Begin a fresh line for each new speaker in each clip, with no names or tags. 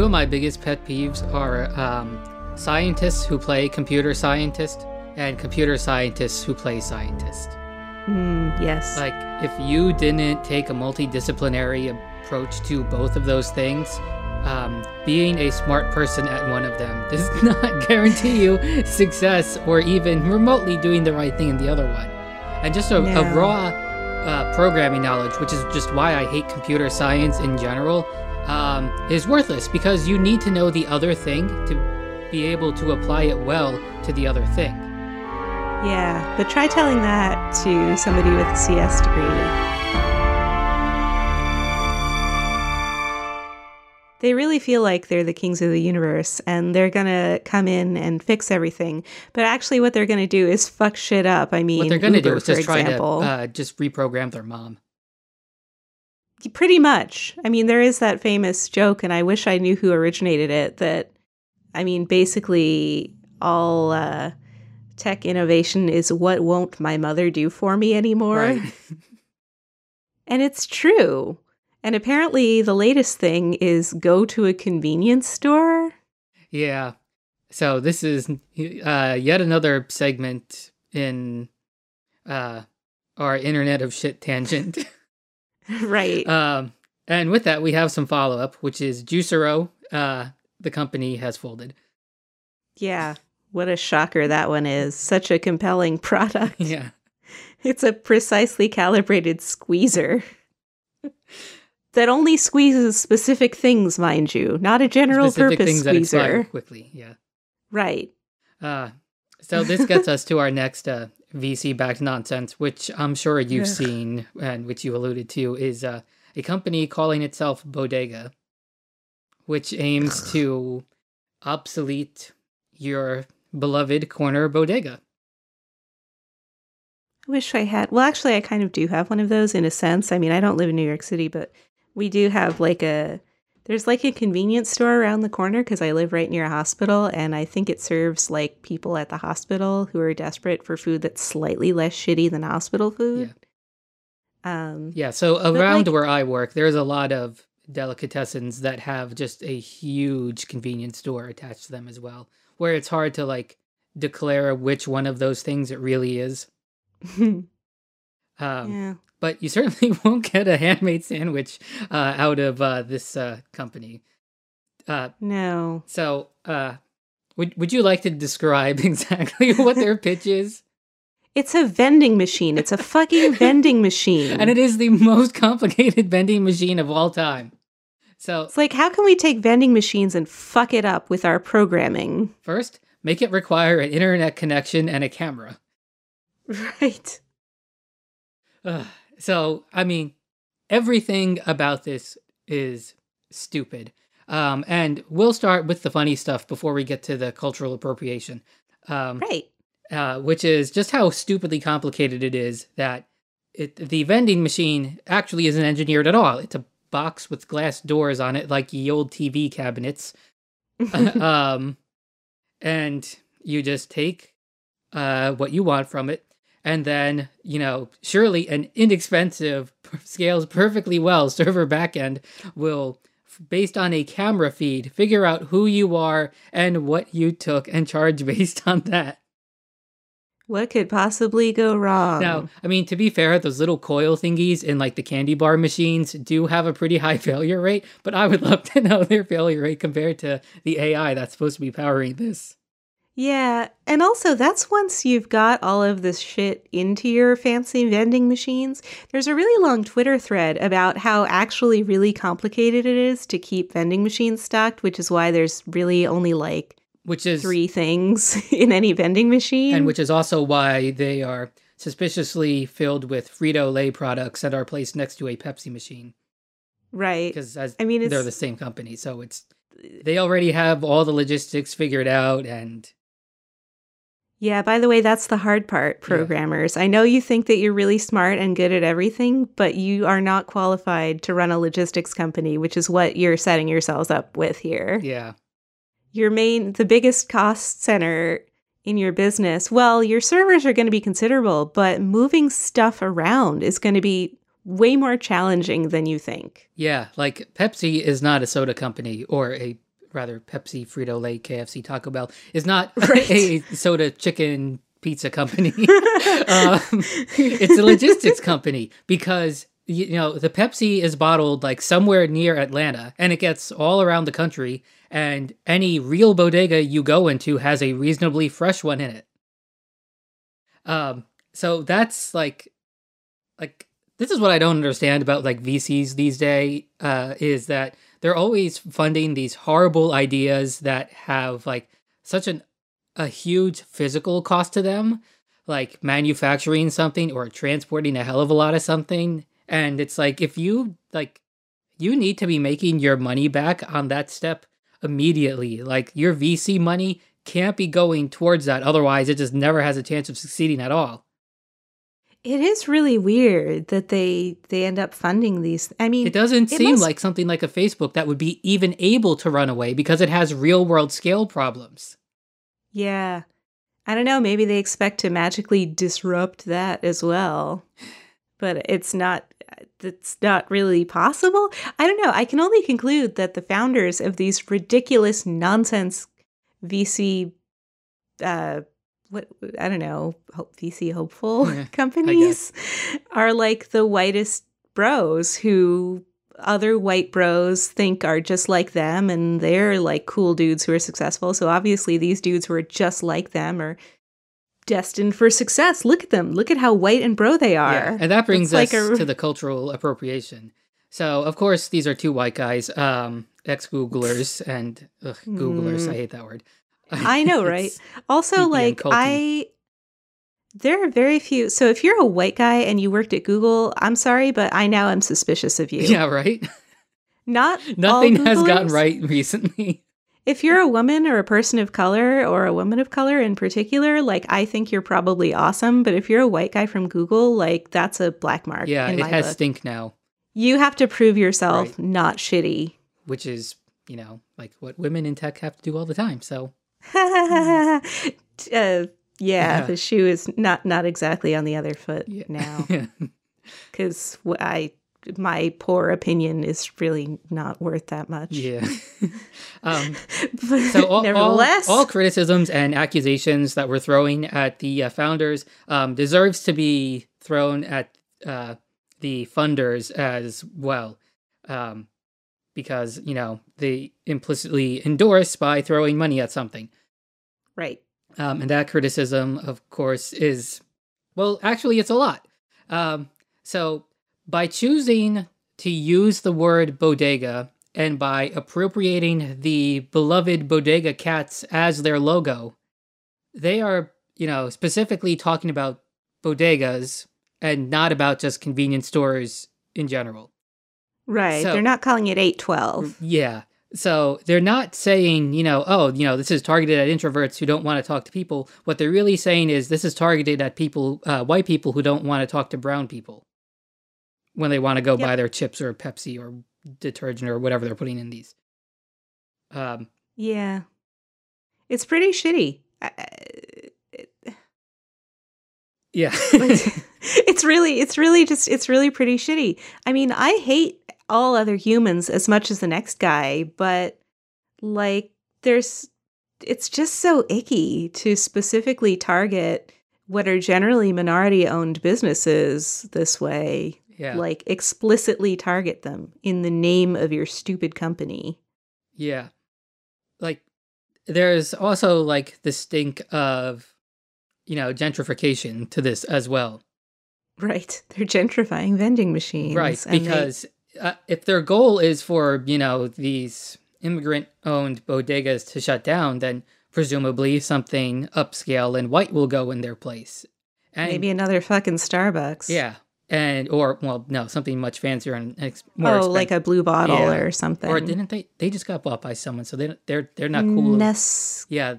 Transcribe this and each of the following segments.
two of my biggest pet peeves are um, scientists who play computer scientist and computer scientists who play scientist.
Mm, yes.
Like, if you didn't take a multidisciplinary approach to both of those things, um, being a smart person at one of them does not guarantee you success or even remotely doing the right thing in the other one. And just a, a raw uh, programming knowledge, which is just why I hate computer science in general, um, is worthless because you need to know the other thing to be able to apply it well to the other thing.
yeah, but try telling that to somebody with a CS degree. They really feel like they're the kings of the universe and they're gonna come in and fix everything. But actually, what they're gonna do is fuck shit up. I mean,
what they're going to do is just
for
try
example.
to uh, just reprogram their mom.
Pretty much. I mean, there is that famous joke, and I wish I knew who originated it. That, I mean, basically, all uh, tech innovation is what won't my mother do for me anymore?
Right.
And it's true. And apparently, the latest thing is go to a convenience store.
Yeah. So this is uh, yet another segment in uh, our Internet of Shit tangent.
right.
um, and with that, we have some follow up, which is Juicero. Uh, the company has folded.
yeah. What a shocker that one is. Such a compelling product.
Yeah.
It's a precisely calibrated squeezer that only squeezes specific things, mind you, not a general
Specific
purpose
things that
squeezer.
quickly. Yeah.
Right.
Uh, so this gets us to our next uh, VC backed nonsense, which I'm sure you've seen and which you alluded to is uh, a company calling itself Bodega, which aims to obsolete your beloved corner bodega.
I wish I had. Well, actually, I kind of do have one of those in a sense. I mean, I don't live in New York City, but we do have like a. There's like a convenience store around the corner because I live right near a hospital, and I think it serves like people at the hospital who are desperate for food that's slightly less shitty than hospital food. Um,
Yeah, so around
like-
where I work, there's a lot of delicatessens that have just a huge convenience store attached to them as well, where it's hard to like declare which one of those things it really is. Um,
yeah.
but you certainly won't get a handmade sandwich uh, out of uh, this uh, company. Uh,
No.
so, uh, would would you like to describe exactly what their pitch is?
It's a vending machine. It's a fucking vending machine.
And it is the most complicated vending machine of all time. So,
It's like, how can we take vending machines and fuck it up with our programming?
first, make it require an internet connection and a camera.
Right.
Ugh. So, I mean, everything about this is stupid. Um, and we'll start with the funny stuff before we get to the cultural appropriation. Um,
Right.
uh, which is just how stupidly complicated it is that it, the vending machine actually isn't engineered at all. It's a box with glass doors on it, like the old TV cabinets. um, and you just take uh, what you want from it, and then you know, surely an inexpensive, scales perfectly well server backend will. Based on a camera feed, figure out who you are and what you took and charge based on that.
What could possibly go wrong?
Now, I mean, to be fair, those little coil thingies in like the candy bar machines do have a pretty high failure rate, but I would love to know their failure rate compared to the AI that's supposed to be powering this.
Yeah, and also that's once you've got all of this shit into your fancy vending machines. There's a really long Twitter thread about how actually really complicated it is to keep vending machines stocked, which is why there's really only like
Which is
three things in any vending machine.
and which is also why they are suspiciously filled with Frito Lay products that are placed next to a Pepsi machine
right.
because
I mean,
they're the same company, so it's they already have all the logistics figured out and
Yeah, by the way, that's the hard part, programmers. I know you think that you're really smart and good at everything, but you are not qualified to run a logistics company, which is what you're setting yourselves up with here.
yeah.
Your main, the biggest cost center in your business, well, your servers are going to be considerable, but moving stuff around is going to be way more challenging than you think.
Yeah, like Pepsi is not a soda company or a rather Pepsi, Frito Lay, KFC, Taco Bell, is not
Right.
a soda chicken pizza company. um, it's a logistics company because you know the Pepsi is bottled like somewhere near Atlanta, and it gets all around the country. And any real bodega you go into has a reasonably fresh one in it. Um, so that's like, like this is what I don't understand about like VCs these days. Uh, is that they're always funding these horrible ideas that have like such an a huge physical cost to them, like manufacturing something or transporting a hell of a lot of something. And it's like if you like you need to be making your money back on that step immediately. Like your VC money can't be going towards that. Otherwise, it just never has a chance of succeeding at all.
It is really weird that they they end up funding these. I mean,
It doesn't
it
seem
must-
like something like a Facebook that would be even able to run away because it has real world scale problems.
yeah. I don't know. Maybe they expect to magically disrupt that as well, but it's not. It's not really possible. I don't know. I can only conclude that the founders of these ridiculous nonsense VC, uh, what I don't know, ho- VC hopeful
Yeah,
companies are like the whitest bros who other white bros think are just like them and they're like cool dudes who are successful. So obviously these dudes who are just like them are destined for success. Look at them. Look at how white and bro they are.
Yeah, and that brings
It's
us
like a-
to the cultural appropriation. So, of course, these are two white guys, um, ex Googlers and ugh, Googlers.
Mm.
I hate that word.
I know, right? Also, like
culty.
I there are very few. So if you're a white guy and you worked at Google, I'm sorry, but I now am suspicious of you.
yeah, right.
Not
Nothing has gotten right recently.
If you're a woman or a person of color or a woman of color in particular, like I think you're probably awesome. But if you're a white guy from Google, like that's a black mark.
yeah, it has
book.
stink now,
You have to prove yourself
Right.
not shitty.
which is you know like what women in tech have to do all the time. So
uh, yeah,
Yeah.
the shoe is not not exactly on the other foot
Yeah.
now because I my poor opinion is really not worth that much.
yeah. um,
But
so all, all,
nevertheless,
all criticisms and accusations that we're throwing at the uh, founders um, deserves to be thrown at uh, the funders as well um, because you know they implicitly endorse by throwing money at something.
Right.
um, and that criticism of course is well actually it's a lot. Um, so by choosing to use the word bodega and by appropriating the beloved bodega cats as their logo they are you know specifically talking about bodegas and not about just convenience stores in general
Right.
So-
They're not calling it 812.
yeah. So they're not saying, you know, oh, you know, this is targeted at introverts who don't want to talk to people. What they're really saying is this is targeted at people, uh, white people who don't want to talk to brown people when they want to go
Yep.
buy their chips or Pepsi or detergent or whatever they're putting in these. Um,
Yeah. It's pretty shitty. I- I- it-
yeah.
it's really it's really just it's really pretty shitty. I mean, I hate all other humans as much as the next guy, but like there's it's just so icky to specifically target what are generally minority owned businesses this way.
yeah.
Like explicitly target them in the name of your stupid company.
Yeah. Like there's also like the stink of you know, gentrification to this as well.
Right. They're gentrifying vending machines.
Right,
and they-
because uh, if their goal is for, you know, these immigrant owned bodegas to shut down, then presumably something upscale and white will go in their place. And
maybe another fucking Starbucks.
yeah. And or well, no, something much fancier and ex- more
oh,
expensive.
like a blue bottle
Yeah.
or something.
or didn't they they just got bought by someone, so they they're they're not cool.
Nestle,
yeah,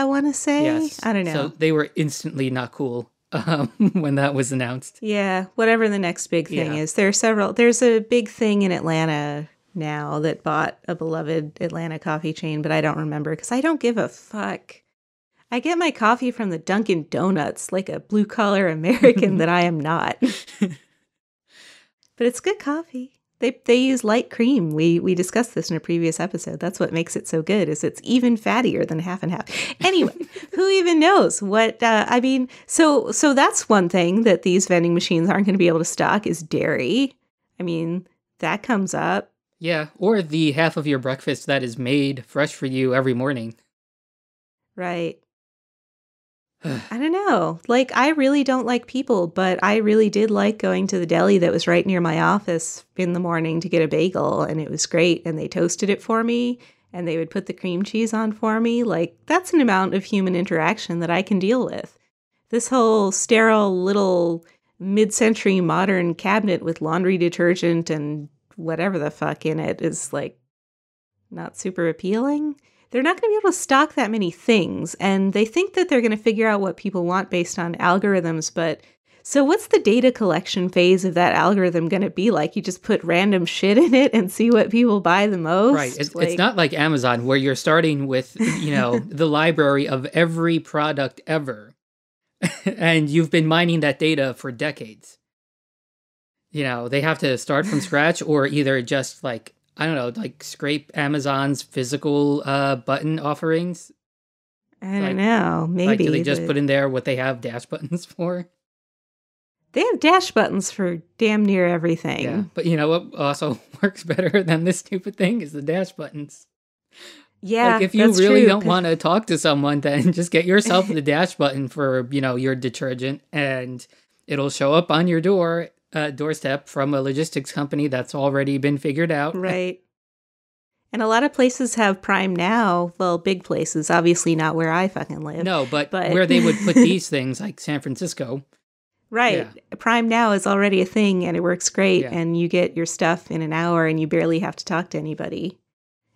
I want to say.
yes.
I don't know.
So they were instantly not cool um, when that was announced.
yeah, whatever the next big thing
Yeah.
is. There are several. There's a big thing in Atlanta now that bought a beloved Atlanta coffee chain, but I don't remember because I don't give a fuck. I get my coffee from the Dunkin' Donuts like a blue collar American that I am not. but it's good coffee. They they use light cream. We we discussed this in a previous episode. That's what makes it so good. Is it's even fattier than half and half. Anyway, who even knows what? Uh, I mean, so so that's one thing that these vending machines aren't going to be able to stock is dairy. I mean, that comes up.
Yeah, or the half of your breakfast that is made fresh for you every morning.
Right. I don't know. Like, I really don't like people, but I really did like going to the deli that was right near my office in the morning to get a bagel, and it was great. And they toasted it for me, and they would put the cream cheese on for me. Like, that's an amount of human interaction that I can deal with. This whole sterile little mid century modern cabinet with laundry detergent and whatever the fuck in it is like not super appealing they're not going to be able to stock that many things. And they think that they're going to figure out what people want based on algorithms. But so, what's the data collection phase of that algorithm going to be like? You just put random shit in it and see what people buy the most?
Right. It's, like... it's not like Amazon where you're starting with, you know, the library of every product ever. and you've been mining that data for decades. You know, they have to start from scratch or either just like I don't know, like scrape Amazon's physical uh, button offerings?
I don't know. Maybe
like, do they just put in there what they have dash buttons for?
They have dash buttons for damn near everything.
Yeah, but you know what also works better than this stupid thing is the dash buttons.
Yeah,
like if you really true, don't want to talk to someone, then just get yourself the dash button for you know your detergent, and it'll show up on your door uh, doorstep from a logistics company that's already been figured out.
Right. And a lot of places have Prime now. Well, big places, obviously not where I fucking live.
No, but, but... where they would put these things, like San Francisco.
Right. Yeah. Prime now is already a thing and it works great. Yeah. And you get your stuff in an hour and you barely have to talk to anybody.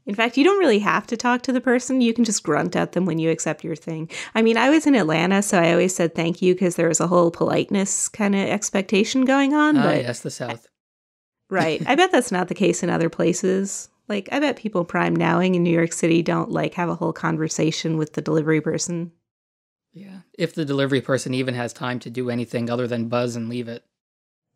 In fact, you don't really have to talk to the person. You can just grunt at them when you accept your thing. I mean, I was in Atlanta, so I always said thank you because there was a whole politeness kind of expectation going on.
Ah,
but
yes, the South.
right. I bet that's not the case in other places. Like, I bet people prime nowing in New York City don't like have a whole conversation with the delivery person.
Yeah. If the delivery person even has time to do anything other than buzz and leave it.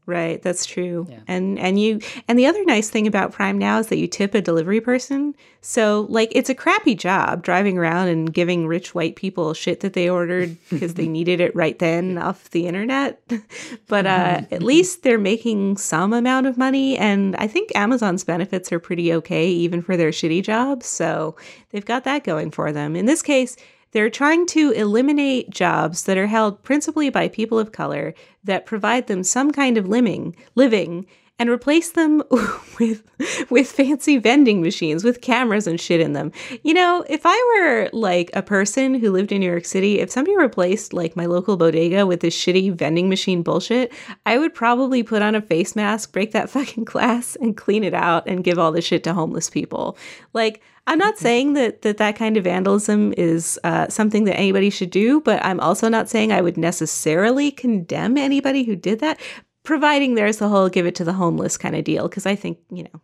Right, that's true. Yeah. And and you and the other nice thing about Prime now is that you tip a delivery person. So like it's a crappy job driving around and giving rich white people shit that they ordered because they needed it right then off the internet. but uh, at least they're making some amount of money and I think Amazon's benefits are pretty okay even for their shitty jobs. So they've got that going for them. In this case, they're trying to eliminate jobs that are held principally by people of color that provide them some kind of living, living and replace them with with fancy vending machines with cameras and shit in them. You know, if I were like a person who lived in New York City, if somebody replaced like my local bodega with this shitty vending machine bullshit, I would probably put on a face mask, break that fucking glass and clean it out and give all the shit to homeless people. Like I'm not saying that that, that kind of vandalism is uh, something that anybody should do, but I'm also not saying I would necessarily condemn anybody who did that providing there's the whole give it to the homeless kind of deal because i think you know.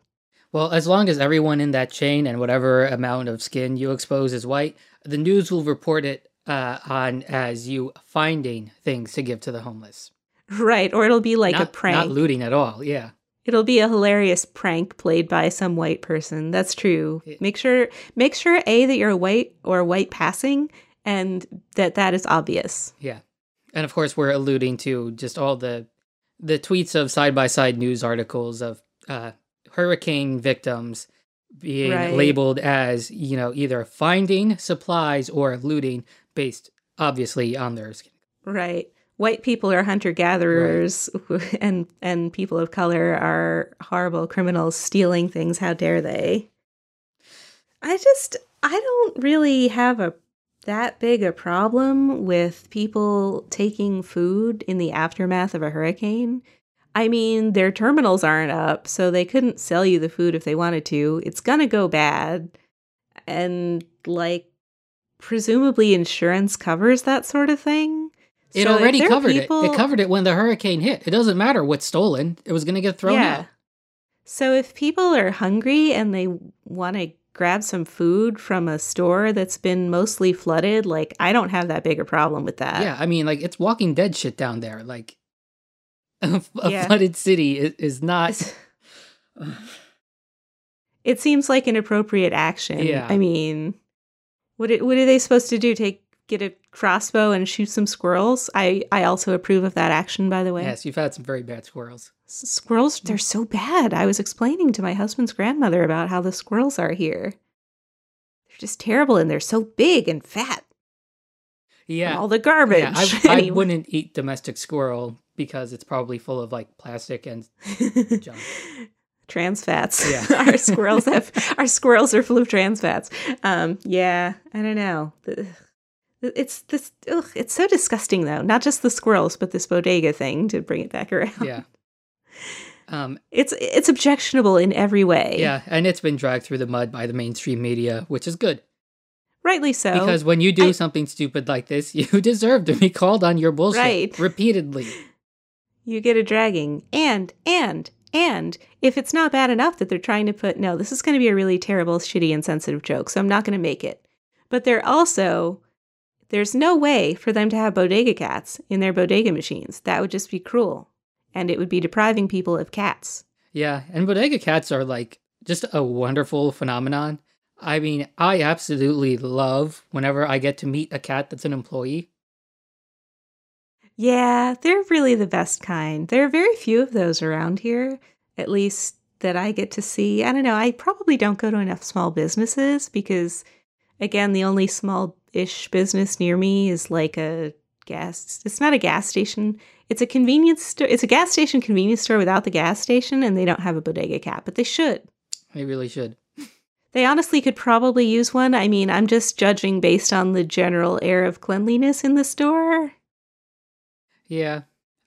Well as long as everyone in that chain and whatever amount of skin you expose is white the news will report it uh, on as you finding things to give to the homeless.
Right or it'll be like
not,
a prank.
not looting at all yeah
it'll be a hilarious prank played by some white person. That's true. Make sure make sure a that you're white or white passing and that that is obvious.
Yeah. And of course we're alluding to just all the the tweets of side by side news articles of uh, hurricane victims being right. labeled as you know either finding supplies or looting based obviously on their skin.
Right white people are hunter gatherers right. and and people of color are horrible criminals stealing things how dare they i just i don't really have a that big a problem with people taking food in the aftermath of a hurricane. I mean, their terminals aren't up, so they couldn't sell you the food if they wanted to. It's gonna go bad. And, like, presumably insurance covers that sort of thing.
It so already covered people... it. It covered it when the hurricane hit. It doesn't matter what's stolen, it was gonna get thrown yeah. out.
So if people are hungry and they want to grab some food from a store that's been mostly flooded, like I don't have that big a problem with that.
Yeah, I mean, like it's Walking Dead shit down there. Like a, a yeah. flooded city is, is not
It seems like an appropriate action.
Yeah.
I mean, what it, what are they supposed to do? Take get a crossbow and shoot some squirrels? I I also approve of that action. By the way,
Yes, you've had some very bad squirrels.
S- squirrels they're so bad. I was explaining to my husband's grandmother about how the squirrels are here. They're just terrible, and they're so big and fat.
Yeah.
all the garbage.
yeah I, I wouldn't eat domestic squirrel because it's probably full of like plastic and junk.
trans fats.
Yeah.
our squirrels have our squirrels are full of trans fats. Um, yeah, I don't know. It's this. Ugh, it's so disgusting, though. Not just the squirrels, but this bodega thing. To bring it back around,
Yeah. Um,
it's it's objectionable in every way.
yeah, and it's been dragged through the mud by the mainstream media, which is good.
rightly so.
Because when you do
I-
something stupid like this, you deserve to be called on your bullshit
Right.
repeatedly.
you get a dragging, and and and if it's not bad enough that they're trying to put no, this is going to be a really terrible, shitty, insensitive joke, so I'm not going to make it. But they're also there's no way for them to have bodega cats in their bodega machines. That would just be cruel, and it would be depriving people of cats.
Yeah, and bodega cats are like just a wonderful phenomenon. I mean, I absolutely love whenever I get to meet a cat that's an employee.
Yeah, they're really the best kind. There are very few of those around here, at least that I get to see. I don't know. I probably don't go to enough small businesses because, again, the only small ish business near me is like a gas. It's not a gas station. It's a convenience store. It's a gas station convenience store without the gas station, and they don't have a bodega cat, but they should.
They really should.
They honestly could probably use one. I mean, I'm just judging based on the general air of cleanliness in the store.
Yeah.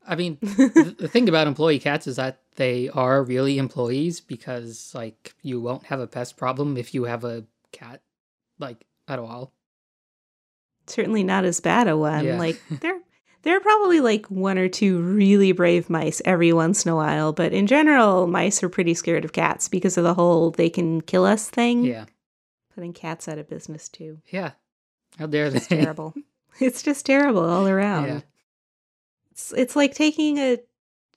I mean, the, the thing about employee cats is that they are really employees because, like, you won't have a pest problem if you have a cat, like, at all.
Certainly not as bad a one.
Yeah.
Like there there are probably like one or two really brave mice every once in a while, but in general, mice are pretty scared of cats because of the whole they can kill us thing.
Yeah.
Putting cats out of business too.
Yeah. How dare they?
It's terrible. it's just terrible all around.
Yeah.
It's it's like taking a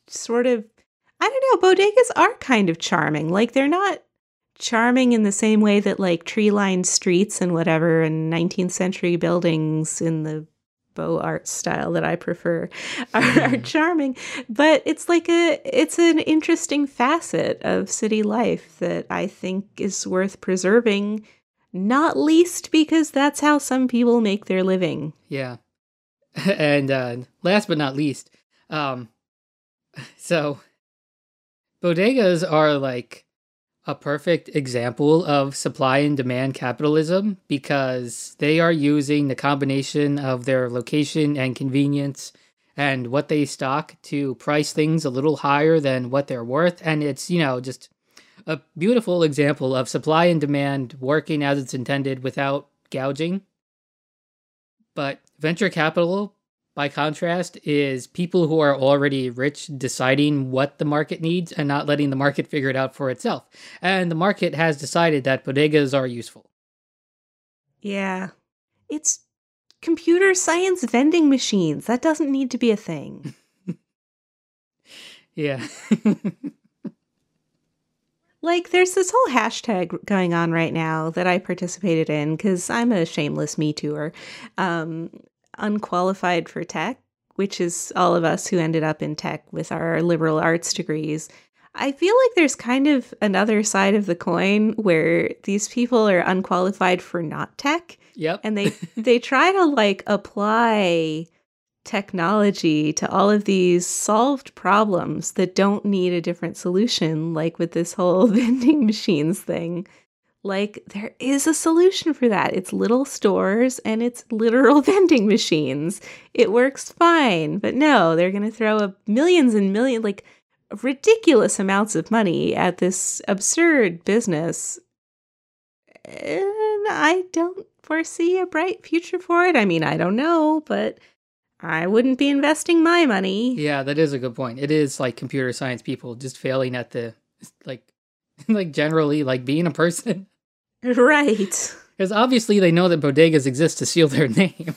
sort of I don't know, bodegas are kind of charming. Like they're not charming in the same way that like tree-lined streets and whatever and 19th century buildings in the Beaux Art style that I prefer are, are charming, but it's like a it's an interesting facet of city life that I think is worth preserving, not least because that's how some people make their living.
Yeah. And uh, last but not least, um, so bodegas are like a perfect example of supply and demand capitalism because they are using the combination of their location and convenience and what they stock to price things a little higher than what they're worth. And it's, you know, just a beautiful example of supply and demand working as it's intended without gouging. But venture capital, by contrast, is people who are already rich deciding what the market needs and not letting the market figure it out for itself. And the market has decided that bodegas are useful.
Yeah. It's computer science vending machines. That doesn't need to be a thing.
Yeah.
like, there's this whole hashtag going on right now that I participated in because I'm a shameless Me Tooer. Um, unqualified for tech, which is all of us who ended up in tech with our liberal arts degrees. I feel like there's kind of another side of the coin where these people are unqualified for not tech
yep.
and they they try to like apply technology to all of these solved problems that don't need a different solution like with this whole vending machines thing like there is a solution for that it's little stores and it's literal vending machines it works fine but no they're going to throw up millions and millions like ridiculous amounts of money at this absurd business and i don't foresee a bright future for it. I mean, I don't know, but I wouldn't be investing my money.
Yeah, that is a good point. It is like computer science people just failing at the like like generally like being a person.
Right.
Because obviously they know that bodegas exist to seal their name.